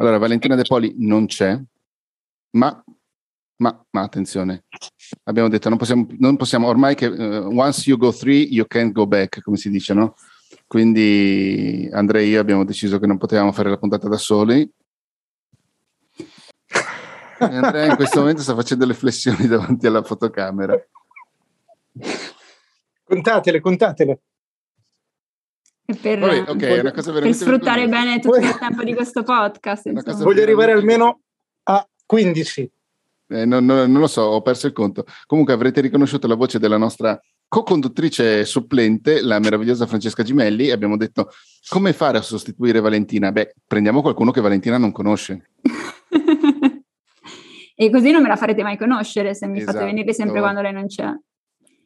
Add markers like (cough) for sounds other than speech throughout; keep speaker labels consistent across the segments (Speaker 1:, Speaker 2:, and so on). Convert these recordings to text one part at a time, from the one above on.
Speaker 1: Allora, Valentina De Poli non c'è, ma, ma, ma attenzione, abbiamo detto non possiamo, non possiamo ormai che uh, once you go three, you can't go back, come si dice, no? Quindi Andrea e io abbiamo deciso che non potevamo fare la puntata da soli. Andrea in questo momento sta facendo le flessioni davanti alla fotocamera.
Speaker 2: Contatele, contatele.
Speaker 3: Per,
Speaker 1: Vabbè, okay, una cosa
Speaker 3: per sfruttare bene tutto il tempo di questo podcast.
Speaker 2: Voglio arrivare almeno a 15.
Speaker 1: Eh, non, non, non, lo so, ho perso il conto. Comunque avrete riconosciuto la voce della nostra co-conduttrice supplente, la meravigliosa Francesca Gimelli, e abbiamo detto come fare a sostituire Valentina? Beh, prendiamo qualcuno che Valentina non conosce. (laughs)
Speaker 3: e così non me la farete mai conoscere se mi esatto. fate venire sempre quando lei non c'è.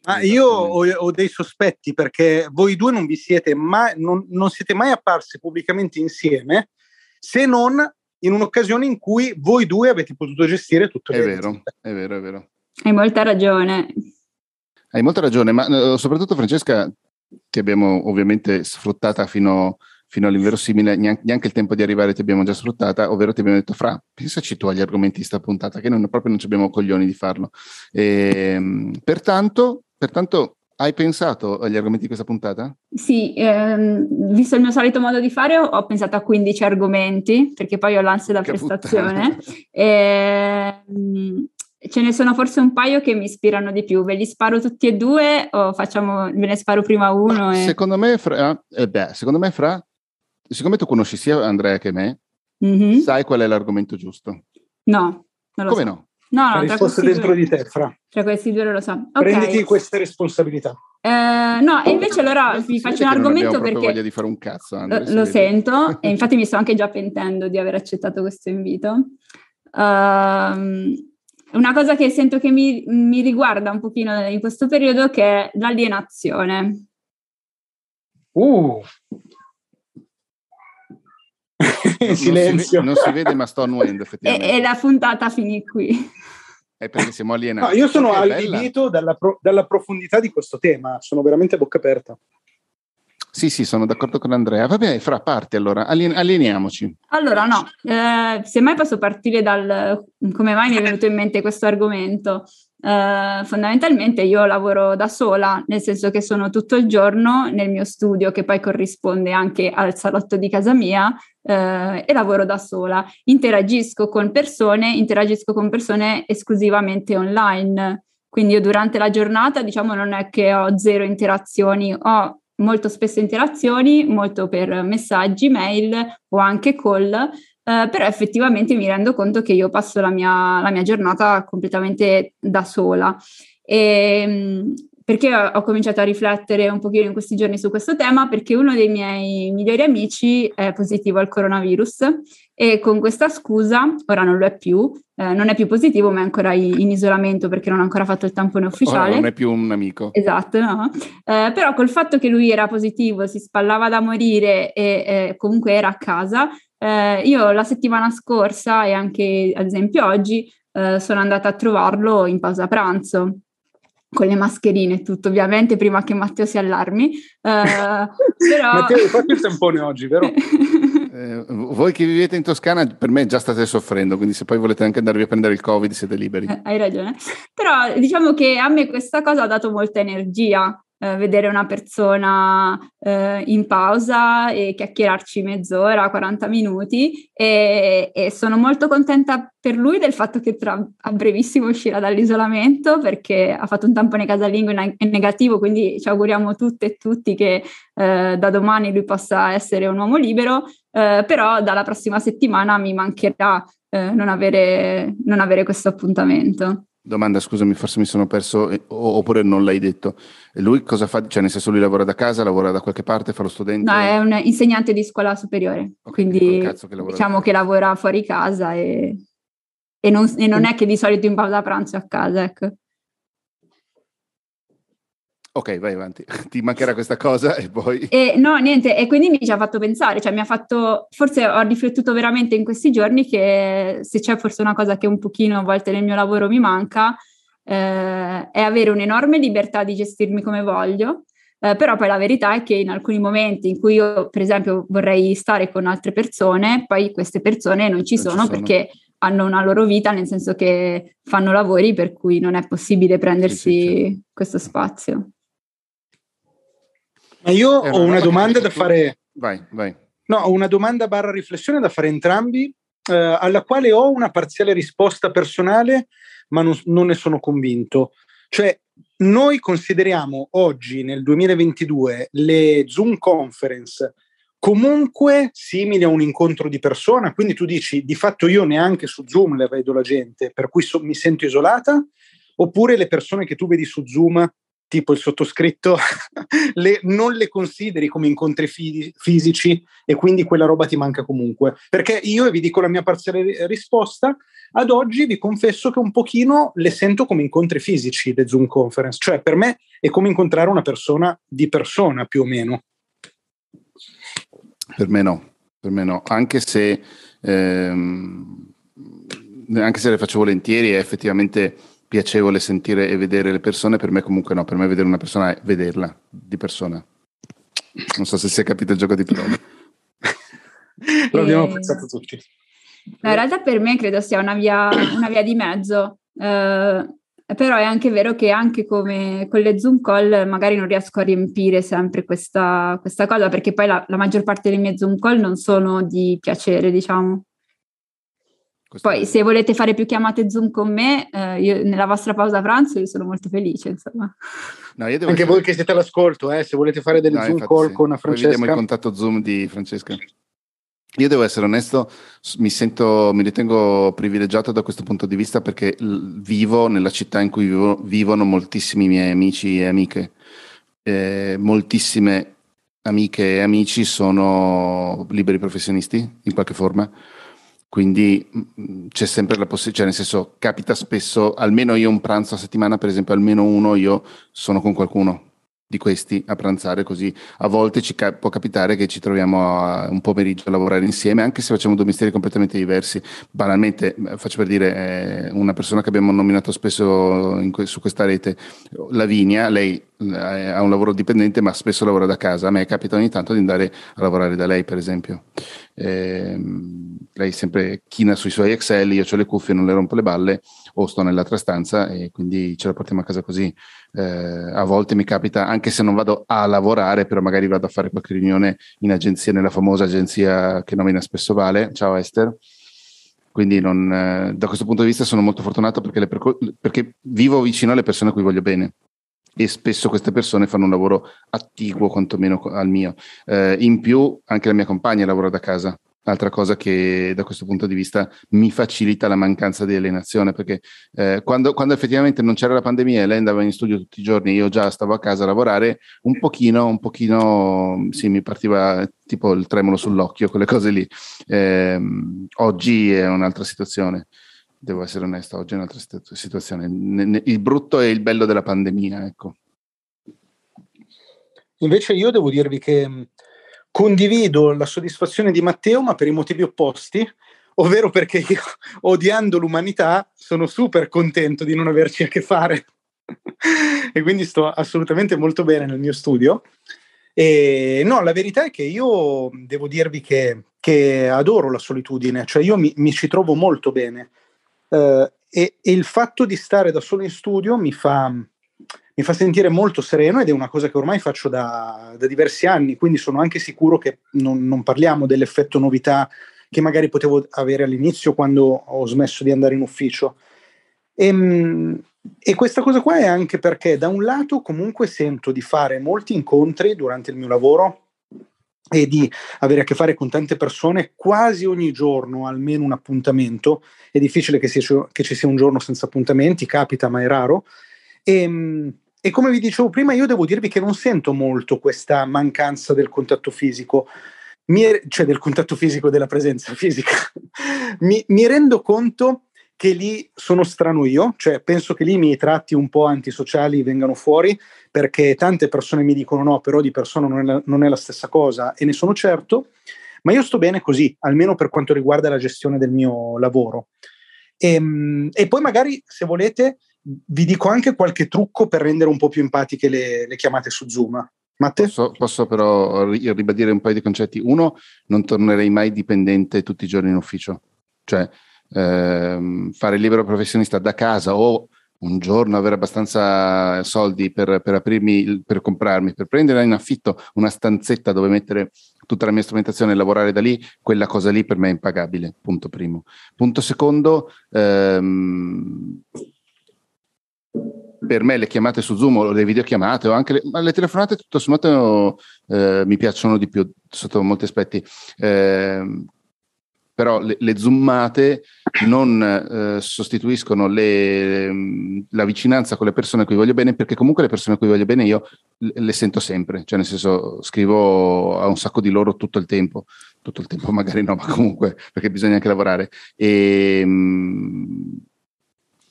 Speaker 2: Ah, io ho, ho, dei sospetti perché voi due non vi siete mai, non, non siete mai apparsi pubblicamente insieme se non in un'occasione in cui voi due avete potuto gestire tutto.
Speaker 1: È vero, è vero, è vero.
Speaker 3: Hai molta ragione.
Speaker 1: Hai molta ragione, ma uh, soprattutto Francesca, ti abbiamo ovviamente sfruttata fino, fino all'inverosimile, neanche, il tempo di arrivare ti abbiamo già sfruttata, ovvero ti abbiamo detto, Fra, pensaci tu agli argomenti di sta puntata, che noi proprio non abbiamo coglioni di farlo. E, ehm, pertanto, pertanto hai pensato agli argomenti di questa puntata?
Speaker 3: Sì, ehm, visto il mio solito modo di fare, ho pensato a 15 argomenti, perché poi ho l'ansia da prestazione. E, (laughs) ehm, ce ne sono forse un paio che mi ispirano di più. Ve li sparo tutti e due o facciamo, ve ne sparo prima uno? E...
Speaker 1: Secondo me, Fra, eh beh, secondo me, Fra, siccome tu conosci sia Andrea che me, mm-hmm. sai qual è l'argomento giusto?
Speaker 3: No, non lo
Speaker 1: Come
Speaker 3: so.
Speaker 1: no?
Speaker 3: No, no,
Speaker 2: la risposta dentro due. di te, Fra.
Speaker 3: Tra questi due lo so.
Speaker 2: Okay. Prenditi queste responsabilità.
Speaker 3: Eh, no, e invece allora vi faccio un argomento perché
Speaker 1: voglia di fare un cazzo, Andrea,
Speaker 3: lo, lo sento e (laughs) infatti mi sto anche già pentendo di aver accettato questo invito. Uh, una cosa che sento che mi, mi, riguarda un pochino in questo periodo che è l'alienazione.
Speaker 2: Uh. Silenzio.
Speaker 1: Non si, vede, non si, vede, ma sto annuendo effettivamente.
Speaker 3: E, e la puntata finì qui.
Speaker 1: È perché siamo alienati.
Speaker 2: No, io sono allibito dalla, pro, dalla, profondità di questo tema, sono veramente a bocca aperta.
Speaker 1: Sì, sì, sono d'accordo con Andrea. Vabbè, fra parti allora, Alien- alieniamoci.
Speaker 3: Allora, no, eh, semmai posso partire dal come mai mi è venuto in mente questo argomento. Eh, fondamentalmente io lavoro da sola, nel senso che sono tutto il giorno nel mio studio, che poi corrisponde anche al salotto di casa mia, eh, e lavoro da sola. Interagisco con persone, interagisco con persone esclusivamente online. Quindi io durante la giornata, diciamo, non è che ho zero interazioni, ho molto spesso interazioni, molto per messaggi, mail o anche call, eh, però effettivamente mi rendo conto che io passo la mia, la mia giornata completamente da sola. E, ehm, perché ho cominciato a riflettere un pochino in questi giorni su questo tema? Perché uno dei miei migliori amici è positivo al coronavirus e con questa scusa, ora non lo è più, eh, non è più positivo ma è ancora in isolamento perché non ha ancora fatto il tampone ufficiale. Ora
Speaker 1: non è più un amico.
Speaker 3: Esatto, no? Eh, però col fatto che lui era positivo, si spallava da morire e eh, comunque era a casa, eh, io la settimana scorsa e anche ad esempio oggi eh, sono andata a trovarlo in pausa pranzo con le mascherine e tutto, ovviamente prima che Matteo si allarmi. Uh, però... (laughs)
Speaker 2: Matteo, hai fatto il tampone oggi, vero? (laughs)
Speaker 1: eh, voi che vivete in Toscana, per me già state soffrendo, quindi se poi volete anche andarvi a prendere il Covid siete liberi.
Speaker 3: Eh, hai ragione. Però diciamo che a me questa cosa ha dato molta energia, eh, vedere una persona eh, in pausa e chiacchierarci mezz'ora, 40 minuti e, e, sono molto contenta per lui del fatto che tra, a brevissimo uscirà dall'isolamento perché ha fatto un tampone casalingo in, in negativo, quindi ci auguriamo tutte e tutti che eh, da domani lui possa essere un uomo libero, eh, però dalla prossima settimana mi mancherà eh, non avere, non avere questo appuntamento.
Speaker 1: Domanda, scusami, forse mi sono perso, eh, oppure non l'hai detto. Lui cosa fa? Cioè, nel senso, lui lavora da casa, lavora da qualche parte, fa lo studente?
Speaker 3: No, è un insegnante di scuola superiore, okay, quindi che diciamo che lavora fuori casa e, e, non, e non, è che di solito in pausa pranzo è a casa, ecco.
Speaker 1: Ok, vai avanti, (laughs) ti mancherà questa cosa e poi...
Speaker 3: E, no, niente, e quindi mi ci ha fatto pensare, cioè mi ha fatto, forse ho riflettuto veramente in questi giorni che se c'è forse una cosa che un pochino a volte nel mio lavoro mi manca, eh, è avere un'enorme libertà di gestirmi come voglio, eh, però poi la verità è che in alcuni momenti in cui io, per esempio, vorrei stare con altre persone, poi queste persone non ci, non sono, ci sono perché hanno una loro vita, nel senso che fanno lavori per cui non è possibile prendersi sì, sì, certo. questo spazio.
Speaker 2: Ma io ho una domanda da fare.
Speaker 1: Vai, vai.
Speaker 2: No, ho una domanda barra riflessione da fare entrambi, eh, alla quale ho una parziale risposta personale, ma non, non ne sono convinto. Cioè, noi consideriamo oggi, nel 2022, le Zoom conference comunque simili a un incontro di persona, quindi tu dici di fatto io neanche su Zoom le vedo la gente, per cui so, mi sento isolata, oppure le persone che tu vedi su Zoom, tipo il sottoscritto, (laughs) le, non le consideri come incontri fi- fisici e quindi quella roba ti manca comunque. Perché io, e vi dico la mia parziale risposta, ad oggi vi confesso che un pochino le sento come incontri fisici le Zoom conference, cioè per me è come incontrare una persona di persona più o meno.
Speaker 1: Per me no, per me no, anche se, ehm, anche se le faccio volentieri è effettivamente piacevole sentire e vedere le persone, per me comunque no, per me vedere una persona è vederla di persona. Non so se si è capito il gioco di parole. (laughs)
Speaker 2: Lo abbiamo apprezzato tutti.
Speaker 3: No, in realtà per me credo sia una via, una via di mezzo. Eh, però è anche vero che anche come con le Zoom call magari non riesco a riempire sempre questa, questa cosa, perché poi la, la, maggior parte delle mie Zoom call non sono di piacere, diciamo. Questo poi se volete fare più chiamate Zoom con me, eh, io, nella vostra pausa pranzo io sono molto felice, insomma.
Speaker 2: No, anche essere... voi che siete all'ascolto, eh, se volete fare delle no, Zoom call sì. con Francesca.
Speaker 1: Poi vediamo il contatto Zoom di Francesca. Io devo essere onesto, mi sento, mi ritengo privilegiato da questo punto di vista perché vivo nella città in cui vivo, vivono moltissimi miei amici e amiche. Eh, moltissime amiche e amici sono liberi professionisti in qualche forma, quindi mm, c'è sempre la possibilità, cioè nel senso capita spesso, almeno io un pranzo a settimana, per esempio, almeno uno io sono con qualcuno di questi a pranzare così. A volte ci ca- può capitare che ci troviamo a un pomeriggio a lavorare insieme, anche se facciamo due mestieri completamente diversi. Banalmente, eh, faccio per dire, eh, una persona che abbiamo nominato spesso que- su questa rete, Lavinia, lei eh, ha un lavoro dipendente ma spesso lavora da casa. A me capita ogni tanto di andare a lavorare da lei, per esempio. Eh, lei sempre china sui suoi Excel, io ho le cuffie, non le rompo le balle o sto nell'altra stanza e quindi ce la portiamo a casa così. Eh, a volte mi capita, anche se non vado a lavorare, però magari vado a fare qualche riunione in agenzia, nella famosa agenzia che nomina spesso Vale. Ciao Esther. Quindi non, eh, da questo punto di vista sono molto fortunato perché, perco- perché vivo vicino alle persone a cui voglio bene e spesso queste persone fanno un lavoro attiguo quantomeno al mio. Eh, in più anche la mia compagna lavora da casa, altra cosa che da questo punto di vista mi facilita la mancanza di alienazione, perché eh, quando, quando, effettivamente non c'era la pandemia e lei andava in studio tutti i giorni, io già stavo a casa a lavorare, un pochino, un pochino, sì, mi partiva tipo il tremolo sull'occhio, quelle cose lì. Eh, oggi è un'altra situazione. Devo essere onesto, oggi è un'altra situazione. Il brutto e il bello della pandemia, ecco.
Speaker 2: Invece io devo dirvi che Condivido la soddisfazione di Matteo, ma per i motivi opposti, ovvero perché io, odiando l'umanità, sono super contento di non averci a che fare. (laughs) e quindi sto assolutamente molto bene nel mio studio. E no, la verità è che io devo dirvi che, che adoro la solitudine, cioè io mi, mi ci trovo molto bene. Uh, e, e, il fatto di stare da solo in studio mi fa, mi fa sentire molto sereno ed è una cosa che ormai faccio da, da diversi anni, quindi sono anche sicuro che non, non, parliamo dell'effetto novità che magari potevo avere all'inizio quando ho smesso di andare in ufficio. E, ehm, e questa cosa qua è anche perché da un lato comunque sento di fare molti incontri durante il mio lavoro e di avere a che fare con tante persone quasi ogni giorno, almeno un appuntamento. È difficile che, sia, che ci sia un giorno senza appuntamenti, capita, ma è raro. E, ehm, e come vi dicevo prima, io devo dirvi che non sento molto questa mancanza del contatto fisico, mi, cioè del contatto fisico, della presenza fisica. (laughs) mi, mi rendo conto che lì sono strano io, cioè penso che lì i miei tratti un po' antisociali vengano fuori perché tante persone mi dicono no, però di persona non è, la, non è la stessa cosa e ne sono certo, ma io sto bene così, almeno per quanto riguarda la gestione del mio lavoro. E, ehm, e poi magari, se volete, vi dico anche qualche trucco per rendere un po' più empatiche le, le chiamate su Zoom.
Speaker 1: Posso, posso, però ribadire un paio di concetti. Uno, non tornerei mai dipendente tutti i giorni in ufficio, cioè ehm, fare libero professionista da casa o un giorno avere abbastanza soldi per, per aprirmi, per comprarmi, per prendere in affitto una stanzetta dove mettere tutta la mia strumentazione e lavorare da lì, quella cosa lì per me è impagabile, punto primo. Punto secondo, ehm, per me le chiamate su Zoom o le videochiamate o anche le, le telefonate tutto sommato eh, mi piacciono di più sotto molti aspetti. Eh, però le, le zoomate non eh, sostituiscono le, la vicinanza con le persone a cui voglio bene, perché comunque le persone a cui voglio bene io le, le, sento sempre, cioè nel senso scrivo a un sacco di loro tutto il tempo, tutto il tempo (laughs) magari no, ma comunque perché bisogna anche lavorare. E, mh,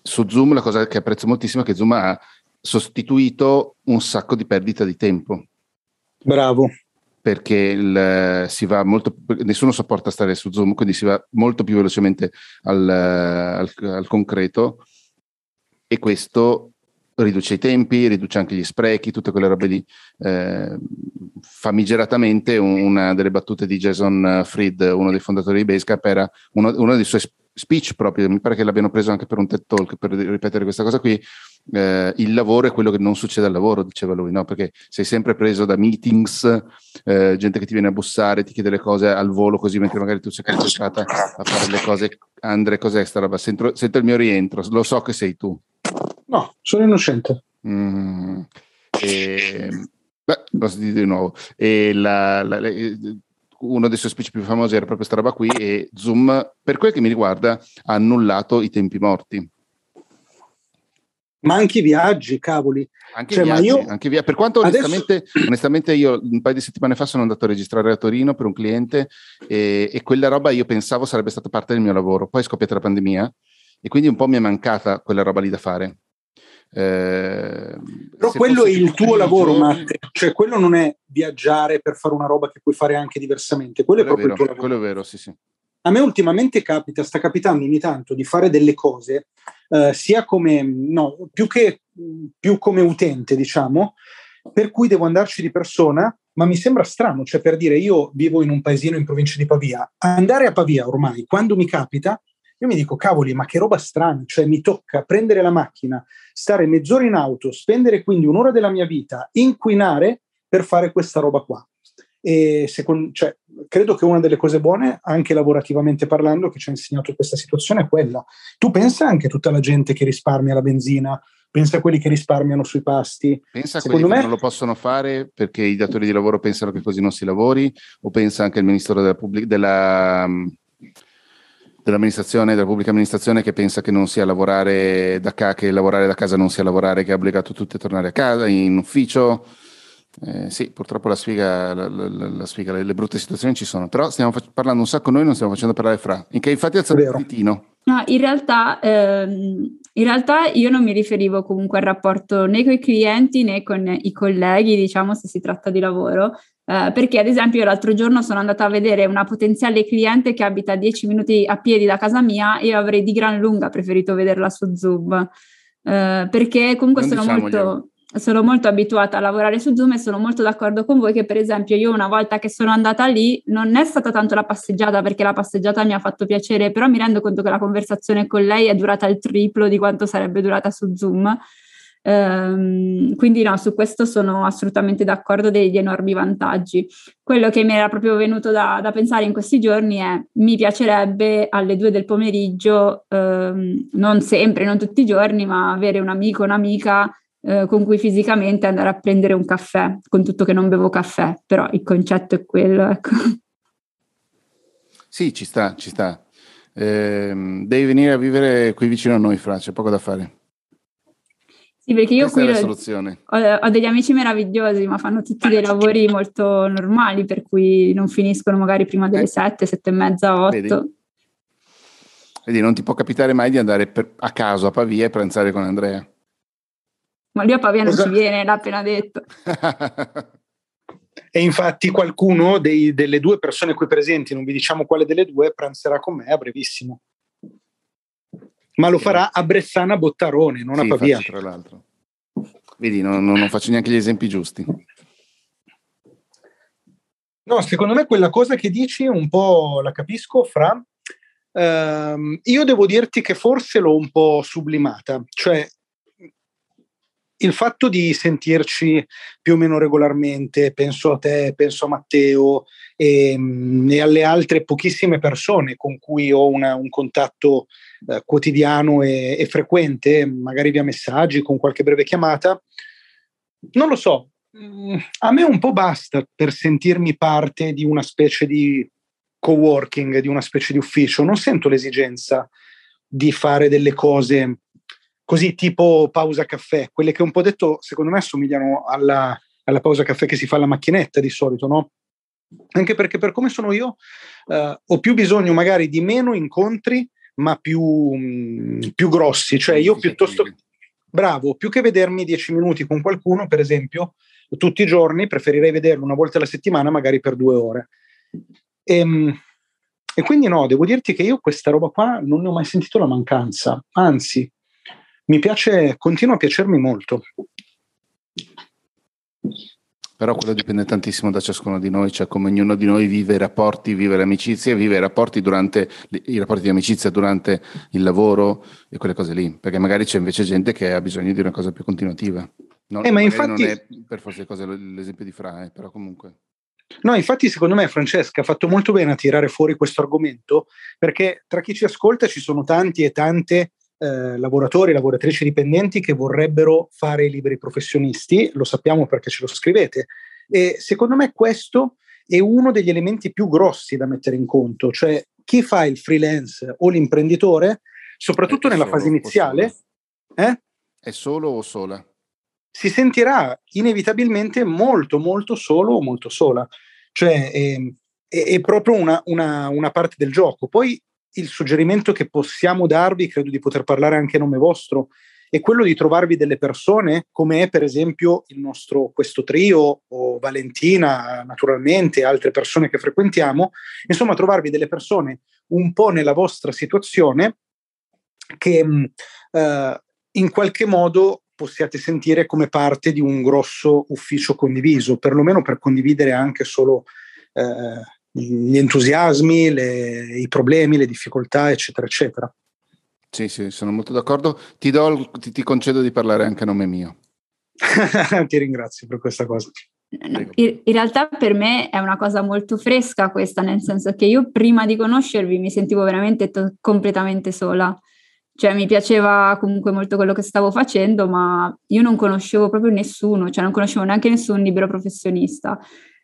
Speaker 1: su Zoom la cosa che apprezzo moltissimo è che Zoom ha sostituito un sacco di perdita di tempo.
Speaker 2: Bravo.
Speaker 1: Perché il, si va molto, nessuno sopporta stare su Zoom, quindi si va molto più velocemente al, al, al concreto e questo riduce i tempi, riduce anche gli sprechi, tutte quelle robe lì. Eh, famigeratamente una delle battute di Jason Fried, uno dei fondatori di Basecamp, era uno, uno dei suoi speech proprio, mi pare che l'abbiano preso anche per un TED Talk per ripetere questa cosa qui, eh, il lavoro è quello che non succede al lavoro, diceva lui, no? perché sei sempre preso da meetings, eh, gente che ti viene a bussare, ti chiede le cose al volo così mentre magari tu sei concentrata a fare le cose. Andre, cos'è sta roba? Sento, sento, il mio rientro, lo so che sei tu.
Speaker 2: No, sono innocente.
Speaker 1: Mm. E, beh, lo sentite di nuovo. E la, la, la uno dei suoi speech più famosi era proprio questa roba qui e Zoom, per quel che mi riguarda, ha annullato i tempi morti.
Speaker 2: Ma anche i viaggi, cavoli.
Speaker 1: Anche, cioè, viaggi, io... anche via... Per quanto onestamente, adesso... onestamente, io un paio di settimane fa sono andato a registrare a Torino per un cliente e, e quella roba io pensavo sarebbe stata parte del mio lavoro. Poi è scoppiata la pandemia e quindi un po' mi è mancata quella roba lì da fare.
Speaker 2: Eh, Però quello è il tuo lavoro, Matte. Cioè, quello non è viaggiare per fare una roba che puoi fare anche diversamente. Quello, quello è proprio
Speaker 1: vero,
Speaker 2: il tuo lavoro.
Speaker 1: Quello è vero, sì, sì.
Speaker 2: A me ultimamente capita, sta capitando ogni tanto di fare delle cose, eh, sia come, no, più che più come utente, diciamo, per cui devo andarci di persona, ma mi sembra strano, cioè per dire io vivo in un paesino in provincia di Pavia, andare a Pavia ormai, quando mi capita, io mi dico, cavoli, ma che roba strana, cioè mi tocca prendere la macchina, stare mezz'ora in auto, spendere quindi un'ora della mia vita, inquinare per fare questa roba qua. E secondo, cioè, credo che una delle cose buone, anche lavorativamente parlando, che ci ha insegnato questa situazione è quella. Tu pensa anche a tutta la gente che risparmia la benzina, pensa a quelli che risparmiano sui pasti.
Speaker 1: Pensa a quelli me... che non lo possono fare perché i datori di lavoro pensano che così non si lavori, o pensa anche al ministro della, pubblic- della dell'amministrazione, della pubblica amministrazione che pensa che non sia lavorare da casa, che lavorare da casa non sia lavorare, che ha obbligato tutti a tornare a casa, in ufficio. Eh, sì, purtroppo la sfiga, la, la, la sfiga le, le, brutte situazioni ci sono, però stiamo fac- parlando un sacco noi, non stiamo facendo parlare fra. In che infatti è stato il Tino.
Speaker 3: No, in realtà, ehm, in realtà io non mi riferivo comunque al rapporto né con i clienti né con i colleghi, diciamo, se si tratta di lavoro, eh, perché ad esempio l'altro giorno sono andata a vedere una potenziale cliente che abita 10 minuti a piedi da casa mia e io avrei di gran lunga preferito vederla su Zoom, eh, perché comunque sono molto sono molto abituata a lavorare su Zoom e sono molto d'accordo con voi che per esempio io una volta che sono andata lì non è stata tanto la passeggiata perché la passeggiata mi ha fatto piacere, però mi rendo conto che la conversazione con lei è durata il triplo di quanto sarebbe durata su Zoom. Um, quindi no, su questo sono assolutamente d'accordo degli enormi vantaggi. Quello che mi era proprio venuto da, da pensare in questi giorni è mi piacerebbe alle due del pomeriggio, um, non sempre, non tutti i giorni, ma avere un amico, un'amica eh, con cui fisicamente andare a prendere un caffè, con tutto che non bevo caffè, però il concetto è quello, ecco.
Speaker 1: Sì, ci sta, ci sta. Eh, devi venire a vivere qui vicino a noi, Fra, c'è poco da fare.
Speaker 3: Sì, perché io
Speaker 1: Questa
Speaker 3: qui
Speaker 1: è la soluzione.
Speaker 3: Ho, ho, degli amici meravigliosi, ma fanno tutti dei lavori molto normali, per cui non finiscono magari prima delle eh. 7, 7 e mezza, 8.
Speaker 1: Vedi? Vedi, non ti può capitare mai di andare per, a caso a Pavia e pranzare con Andrea.
Speaker 3: Ma lui a Pavia non ci viene, l'ha appena detto. (laughs)
Speaker 2: e infatti qualcuno dei, delle due persone qui presenti, non vi diciamo quale delle due, pranzerà con me a brevissimo ma lo farà a Bressana Bottarone, non sì, a Pavia.
Speaker 1: Faccio, tra l'altro. Vedi, non, non, faccio neanche gli esempi giusti.
Speaker 2: No, secondo me quella cosa che dici un po' la capisco, Fra. Ehm, io devo dirti che forse l'ho un po' sublimata, cioè il fatto di sentirci più o meno regolarmente, penso a te, penso a Matteo e, ehm, e alle altre pochissime persone con cui ho una, un contatto eh, quotidiano e, e, frequente, magari via messaggi, con qualche breve chiamata, non lo so, mm, a me un po' basta per sentirmi parte di una specie di co-working, di una specie di ufficio, non sento l'esigenza di fare delle cose così tipo pausa caffè, quelle che un po' detto secondo me assomigliano alla, alla pausa caffè che si fa alla macchinetta di solito, no? Anche perché per come sono io uh, ho più bisogno magari di meno incontri, ma più, mh, mm, più grossi, cioè io piuttosto... Bravo, più che vedermi dieci minuti con qualcuno, per esempio, tutti i giorni, preferirei vederlo una volta alla settimana, magari per due ore. E, ehm, e quindi no, devo dirti che io questa roba qua non ne ho mai sentito la mancanza, anzi, mi piace, continua a piacermi molto.
Speaker 1: Però quello dipende tantissimo da ciascuno di noi, cioè come ognuno di noi vive i rapporti, vive le amicizie, vive i rapporti durante i rapporti di amicizia durante il lavoro e quelle cose lì, perché magari c'è invece gente che ha bisogno di una cosa più continuativa.
Speaker 2: Non, eh, ma infatti... non è
Speaker 1: per forza cose l'esempio di Fra, eh, però comunque.
Speaker 2: No, infatti secondo me Francesca ha fatto molto bene a tirare fuori questo argomento, perché tra chi ci ascolta ci sono tanti e tante eh, lavoratori, lavoratrici dipendenti che vorrebbero fare i liberi professionisti, lo sappiamo perché ce lo scrivete. E secondo me questo è uno degli elementi più grossi da mettere in conto, cioè chi fa il freelance o l'imprenditore, soprattutto nella fase iniziale,
Speaker 1: eh? è solo o sola?
Speaker 2: Si sentirà inevitabilmente molto, molto solo o molto sola. Cioè è, è, è proprio una, una, una parte del gioco. Poi il suggerimento che possiamo darvi, credo di poter parlare anche a nome vostro, è quello di trovarvi delle persone come è per esempio il nostro questo trio o Valentina naturalmente altre persone che frequentiamo insomma trovarvi delle persone un po' nella vostra situazione che mm, eh, in qualche modo possiate sentire come parte di un grosso ufficio condiviso perlomeno per condividere anche solo eh, gli entusiasmi, le, i problemi, le difficoltà, eccetera, eccetera.
Speaker 1: Sì, sì, sono molto d'accordo. Ti, do, ti, ti concedo di parlare anche a nome mio. (laughs)
Speaker 2: ti ringrazio per questa cosa.
Speaker 3: In, realtà per me è una cosa molto fresca questa, nel senso che io prima di conoscervi mi sentivo veramente to- completamente sola. Cioè mi piaceva comunque molto quello che stavo facendo, ma io non conoscevo proprio nessuno, cioè non conoscevo neanche nessun libero professionista.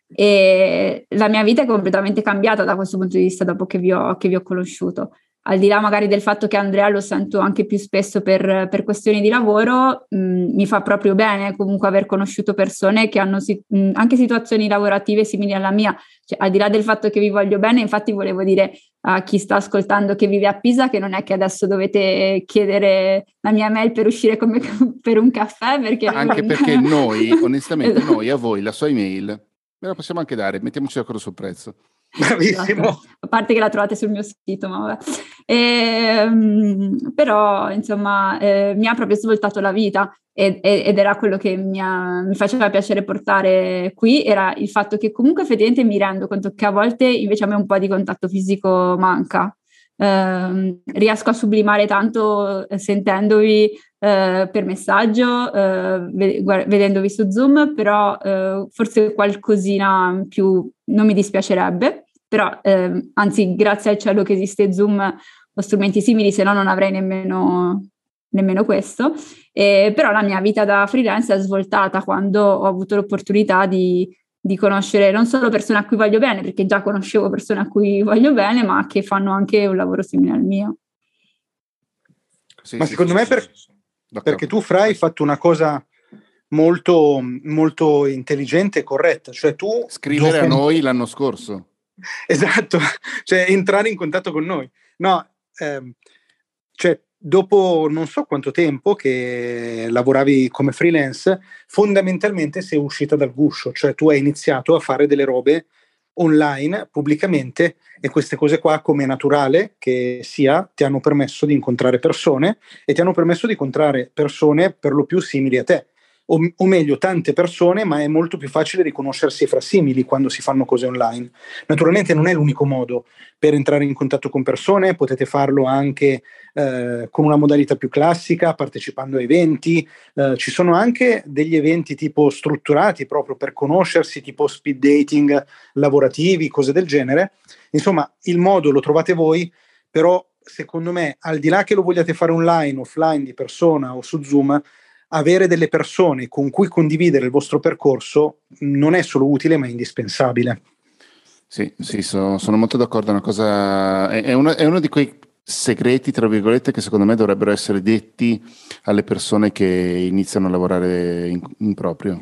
Speaker 3: E la mia vita è completamente cambiata da questo punto di vista dopo che vi ho, che vi ho conosciuto. Al di là magari del fatto che Andrea lo sento anche più spesso per, per questioni di lavoro, mh, mm, mi fa proprio bene comunque aver conosciuto persone che hanno si- mh, mm, anche situazioni lavorative simili alla mia. Cioè, al di là del fatto che vi voglio bene, infatti volevo dire a chi sta ascoltando che vive a Pisa che non è che adesso dovete chiedere la mia mail per uscire come (laughs) per un caffè. Perché
Speaker 1: anche non... perché (laughs) noi, onestamente, noi a voi la sua email Me la possiamo anche dare, mettiamoci d'accordo sul prezzo.
Speaker 2: Bravissimo. Esatto.
Speaker 3: A parte che la trovate sul mio sito, ma vabbè. E, ehm, però, insomma, eh, mi ha proprio svoltato la vita ed, ed era quello che mi, ha, mi, faceva piacere portare qui, era il fatto che comunque effettivamente mi rendo conto che a volte invece a me un po' di contatto fisico manca. Eh, riesco a sublimare tanto eh, sentendovi eh, per messaggio, eh, vedendovi su Zoom, però eh, forse qualcosina più non mi dispiacerebbe, però ehm, anzi grazie al cielo che esiste Zoom o strumenti simili, se no non avrei nemmeno, nemmeno questo. Eh, però la mia vita da freelance è svoltata quando ho avuto l'opportunità di di conoscere non solo persone a cui voglio bene, perché già conoscevo persone a cui voglio bene, ma che fanno anche un lavoro simile al mio.
Speaker 2: Sì, ma sì, secondo sì, me per, perché tu, Fra, hai fatto una cosa molto, molto intelligente e corretta, cioè tu...
Speaker 1: Scrivere a noi l'anno scorso.
Speaker 2: Esatto, (laughs) cioè entrare in contatto con noi. No, ehm, cioè dopo non so quanto tempo che lavoravi come freelance, fondamentalmente sei uscita dal guscio, cioè tu hai iniziato a fare delle robe online pubblicamente e queste cose qua, come è naturale che sia, ti hanno permesso di incontrare persone e ti hanno permesso di incontrare persone per lo più simili a te. O, o, meglio tante persone, ma è molto più facile riconoscersi fra simili quando si fanno cose online. Naturalmente non è l'unico modo per entrare in contatto con persone, potete farlo anche eh, con una modalità più classica, partecipando a eventi, eh, ci sono anche degli eventi tipo strutturati proprio per conoscersi, tipo speed dating lavorativi, cose del genere. Insomma, il modo lo trovate voi, però secondo me, al di là che lo vogliate fare online, offline, di persona o su Zoom, avere delle persone con cui condividere il vostro percorso non è solo utile, ma è indispensabile.
Speaker 1: Sì, sì, so, sono molto d'accordo. Una cosa, è, è, uno, è, uno, di quei segreti, tra virgolette, che secondo me dovrebbero essere detti alle persone che iniziano a lavorare in, in proprio.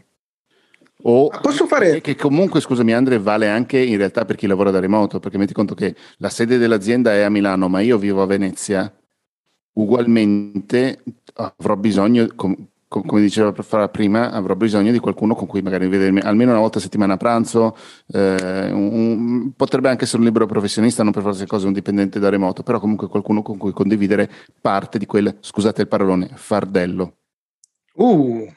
Speaker 1: O
Speaker 2: Posso fare...
Speaker 1: Che comunque, scusami Andre, vale anche in realtà per chi lavora da remoto, perché metti conto che la sede dell'azienda è a Milano, ma io vivo a Venezia, ugualmente avrò bisogno, come diceva prima, avrò bisogno di qualcuno con cui magari vedermi almeno una volta a settimana a pranzo. Eh, un, potrebbe anche essere un libero professionista, non per forza cose un dipendente da remoto, però comunque qualcuno con cui condividere parte di quel, scusate il parolone, fardello.
Speaker 2: Uh.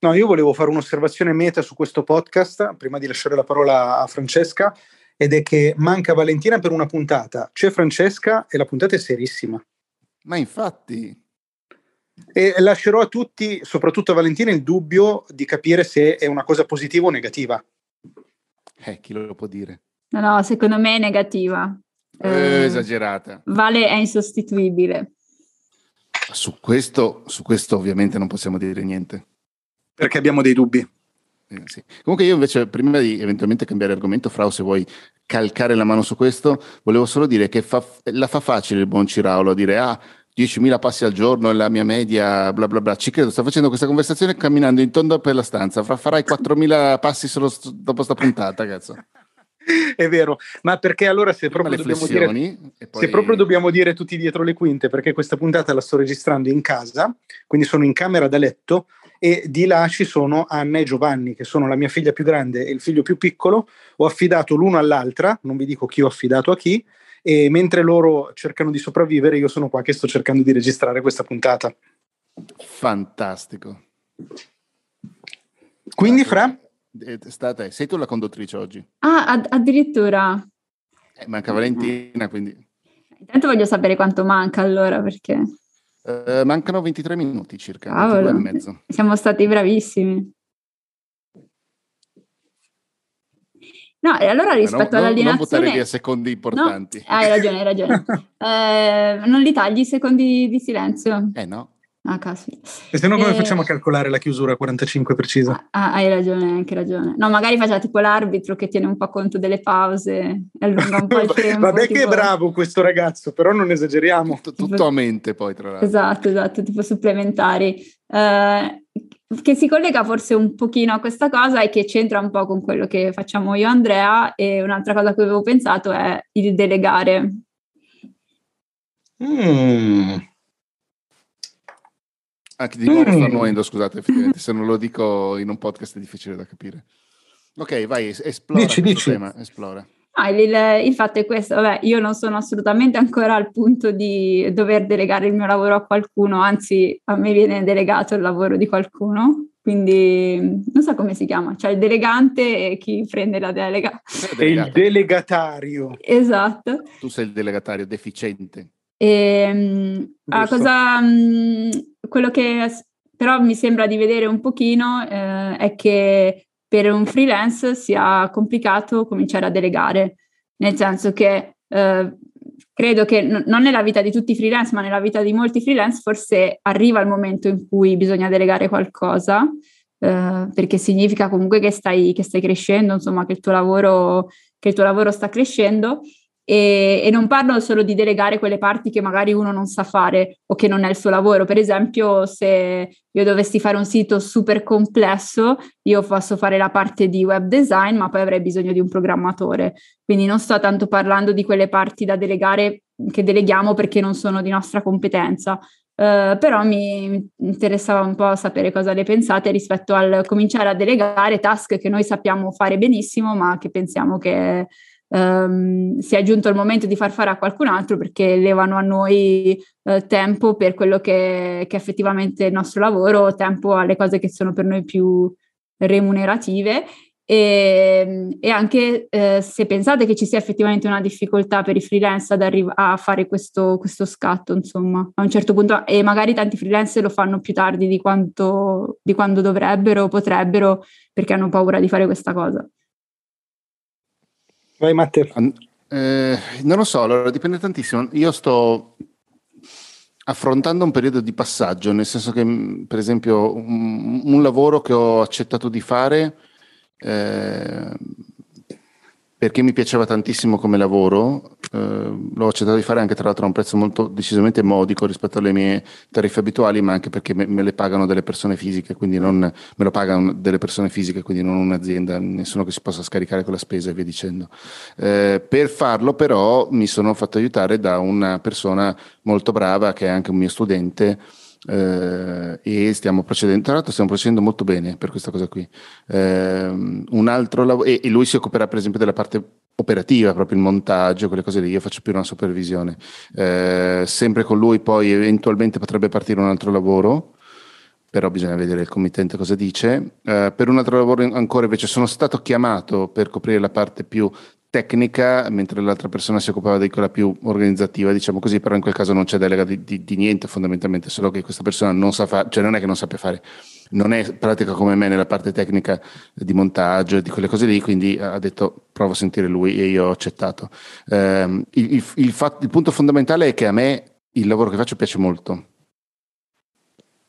Speaker 2: No, io volevo fare un'osservazione meta su questo podcast prima di lasciare la parola a Francesca ed è che manca Valentina per una puntata, c'è Francesca e la puntata è serissima.
Speaker 1: Ma infatti,
Speaker 2: e lascerò a tutti, soprattutto a Valentina, il dubbio di capire se è una cosa positiva o negativa.
Speaker 1: Eh, chi lo può dire?
Speaker 3: No, no, secondo me è negativa.
Speaker 1: Eh, eh, esagerata.
Speaker 3: Vale è insostituibile.
Speaker 1: Su questo, su questo ovviamente non possiamo dire niente.
Speaker 2: Perché abbiamo dei dubbi.
Speaker 1: Eh, sì. Comunque io invece, prima di eventualmente cambiare argomento, Frau, se vuoi calcare la mano su questo, volevo solo dire che fa, la fa facile il buon Ciraulo a dire ah, 10.000 passi al giorno è la mia media, bla bla bla. Ci credo, sto facendo questa conversazione camminando in tondo per la stanza. Farai 4.000 passi solo dopo sta puntata, cazzo. (laughs)
Speaker 2: È vero, ma perché allora se proprio, dobbiamo dire, poi... se proprio dobbiamo dire tutti dietro le quinte, perché questa puntata la sto registrando in casa, quindi sono in camera da letto e di là ci sono Anna e Giovanni, che sono la mia figlia più grande e il figlio più piccolo. Ho affidato l'uno all'altra, non vi dico chi ho affidato a chi, e mentre loro cercano di sopravvivere io sono qua che sto cercando di registrare questa puntata.
Speaker 1: Fantastico.
Speaker 2: Quindi Fra?
Speaker 1: State, sei tu la conduttrice oggi?
Speaker 3: Ah, ad- addirittura.
Speaker 1: Eh, manca Valentina, quindi...
Speaker 3: Intanto voglio sapere quanto manca allora, perché...
Speaker 1: Uh, mancano 23 minuti circa, Cavolo. e mezzo.
Speaker 3: Siamo stati bravissimi. No, e allora rispetto
Speaker 1: non,
Speaker 3: all'alienazione...
Speaker 1: Non buttare via secondi importanti.
Speaker 3: No, hai ragione, hai ragione. (laughs) eh, non li tagli i secondi di silenzio?
Speaker 1: Eh no.
Speaker 3: Ah, caspita.
Speaker 2: E se no come eh, facciamo a calcolare la chiusura a 45 precisa?
Speaker 3: Ah, hai ragione, hai anche ragione. No, magari faccia tipo l'arbitro che tiene un po' conto delle pause e allunga un po' il (laughs) tempo.
Speaker 2: Vabbè
Speaker 3: tipo...
Speaker 2: che è bravo questo ragazzo, però non esageriamo.
Speaker 1: Tutto, tutto a mente poi, tra l'altro.
Speaker 3: Esatto, esatto, tipo supplementari. Uh, che si collega forse un pochino a questa cosa e che c'entra un po' con quello che facciamo io e Andrea e un'altra cosa a cui avevo pensato è il delegare.
Speaker 2: Mm.
Speaker 1: Anche di nuovo mm. sto annoendo, scusate, effettivamente, (laughs) se non lo dico in un podcast è difficile da capire. Ok, vai, esplora
Speaker 2: dici, dici.
Speaker 1: tema, esplora.
Speaker 3: Ah, il, il, fatto è questo, vabbè, io non sono assolutamente ancora al punto di dover delegare il mio lavoro a qualcuno, anzi a me viene delegato il lavoro di qualcuno, quindi non so come si chiama, cioè il delegante e chi prende la delega.
Speaker 2: È il delegatario.
Speaker 3: Esatto.
Speaker 1: Tu sei il delegatario deficiente.
Speaker 3: E, ehm, ah, cosa, mm, quello che però mi sembra di vedere un pochino eh, è che per un freelance sia complicato cominciare a delegare, nel senso che eh, credo che n- non nella vita di tutti i freelance, ma nella vita di molti freelance forse arriva il momento in cui bisogna delegare qualcosa, eh, perché significa comunque che stai, che stai crescendo, insomma, che il tuo lavoro, che il tuo lavoro sta crescendo e, e, non parlo solo di delegare quelle parti che magari uno non sa fare o che non è il suo lavoro. Per esempio, se io dovessi fare un sito super complesso, io posso fare la parte di web design, ma poi avrei bisogno di un programmatore. Quindi non sto tanto parlando di quelle parti da delegare che deleghiamo perché non sono di nostra competenza. Uh, però mi interessava un po' sapere cosa ne pensate rispetto al cominciare a delegare task che noi sappiamo fare benissimo, ma che pensiamo che ehm, sia giunto il momento di far fare a qualcun altro perché levano a noi eh, tempo per quello che, che effettivamente è il nostro lavoro, tempo alle cose che sono per noi più remunerative e, e anche eh, se pensate che ci sia effettivamente una difficoltà per i freelance ad arriv- a fare questo, questo, scatto, insomma, a un certo punto, e magari tanti freelance lo fanno più tardi di, quanto, di quando dovrebbero o potrebbero perché hanno paura di fare questa cosa.
Speaker 2: Vai Matteo.
Speaker 1: Eh, non lo so, allora dipende tantissimo. Io sto affrontando un periodo di passaggio, nel senso che per esempio un, un lavoro che ho accettato di fare eh, perché mi piaceva tantissimo come lavoro, eh, l'ho accettato di fare anche tra l'altro a un prezzo molto decisamente modico rispetto alle mie tariffe abituali, ma anche perché me, me le pagano delle persone fisiche, quindi non, me lo pagano delle persone fisiche, quindi non un'azienda, nessuno che si possa scaricare quella spesa e via dicendo. Eh, per farlo però mi sono fatto aiutare da una persona molto brava che è anche un mio studente, eh, e stiamo procedendo, tra l'altro stiamo procedendo molto bene per questa cosa qui. Eh, un altro lavoro, e, e, lui si occuperà per esempio della parte operativa, proprio il montaggio, quelle cose lì, io faccio più una supervisione. Eh, sempre con lui poi eventualmente potrebbe partire un altro lavoro, però bisogna vedere il committente cosa dice. Eh, per un altro lavoro ancora invece sono stato chiamato per coprire la parte più tecnica, mentre l'altra persona si occupava di quella più organizzativa, diciamo così, però in quel caso non c'è delega di, di, di niente fondamentalmente, solo che questa persona non sa fare, cioè non è che non sappia fare, non è pratica come me nella parte tecnica di montaggio e di quelle cose lì, quindi ha detto provo a sentire lui e io ho accettato. Eh, il, il, il, fatto, il punto fondamentale è che a me il lavoro che faccio piace molto